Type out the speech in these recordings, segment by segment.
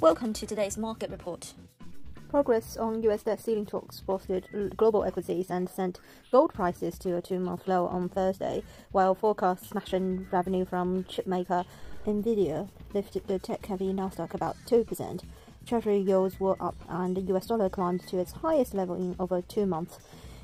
Welcome to today's market report. Progress on US debt ceiling talks boosted global equities and sent gold prices to a two month low on Thursday, while forecasts smashing revenue from chipmaker Nvidia lifted the tech heavy Nasdaq about 2%. Treasury yields were up and the US dollar climbed to its highest level in over two months.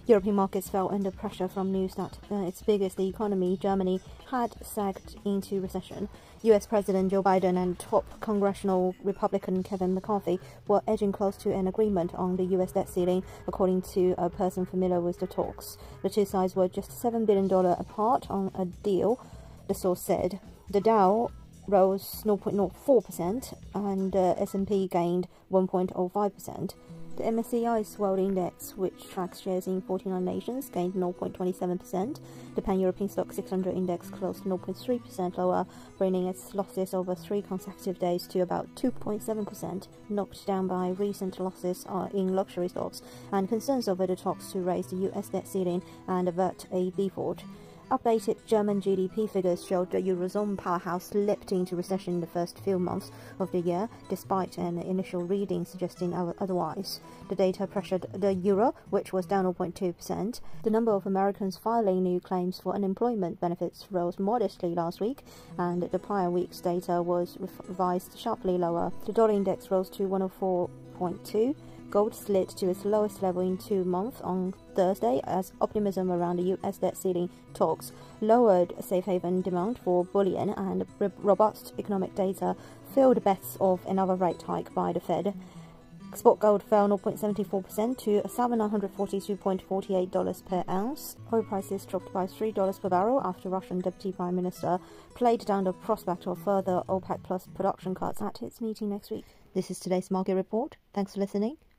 European markets fell under pressure from news that uh, its biggest economy, Germany, had sagged into recession. US President Joe Biden and top congressional Republican Kevin McCarthy were edging close to an agreement on the US debt ceiling, according to a person familiar with the talks. The two sides were just $7 billion apart on a deal, the source said. The Dow rose 0.04% and uh, S&P gained 1.05%. The MSCI's World Index, which tracks shares in 49 nations, gained 0.27%. The Pan-European STOXX 600 Index closed 0.3% lower, bringing its losses over three consecutive days to about 2.7%, knocked down by recent losses uh, in luxury stocks and concerns over the talks to raise the US debt ceiling and avert a default. Updated German GDP figures showed the Eurozone powerhouse slipped into recession in the first few months of the year, despite an initial reading suggesting otherwise. The data pressured the euro, which was down 0.2%. The number of Americans filing new claims for unemployment benefits rose modestly last week, and the prior week's data was revised sharply lower. The dollar index rose to 104.2 Gold slid to its lowest level in two months on Thursday as optimism around the US debt ceiling talks lowered safe haven demand for bullion and robust economic data filled bets of another rate hike by the Fed. Spot gold fell 0.74% to $742.48 per ounce. Oil prices dropped by $3 per barrel after Russian Deputy Prime Minister played down the prospect of further OPEC Plus production cuts at its meeting next week. This is today's market report. Thanks for listening.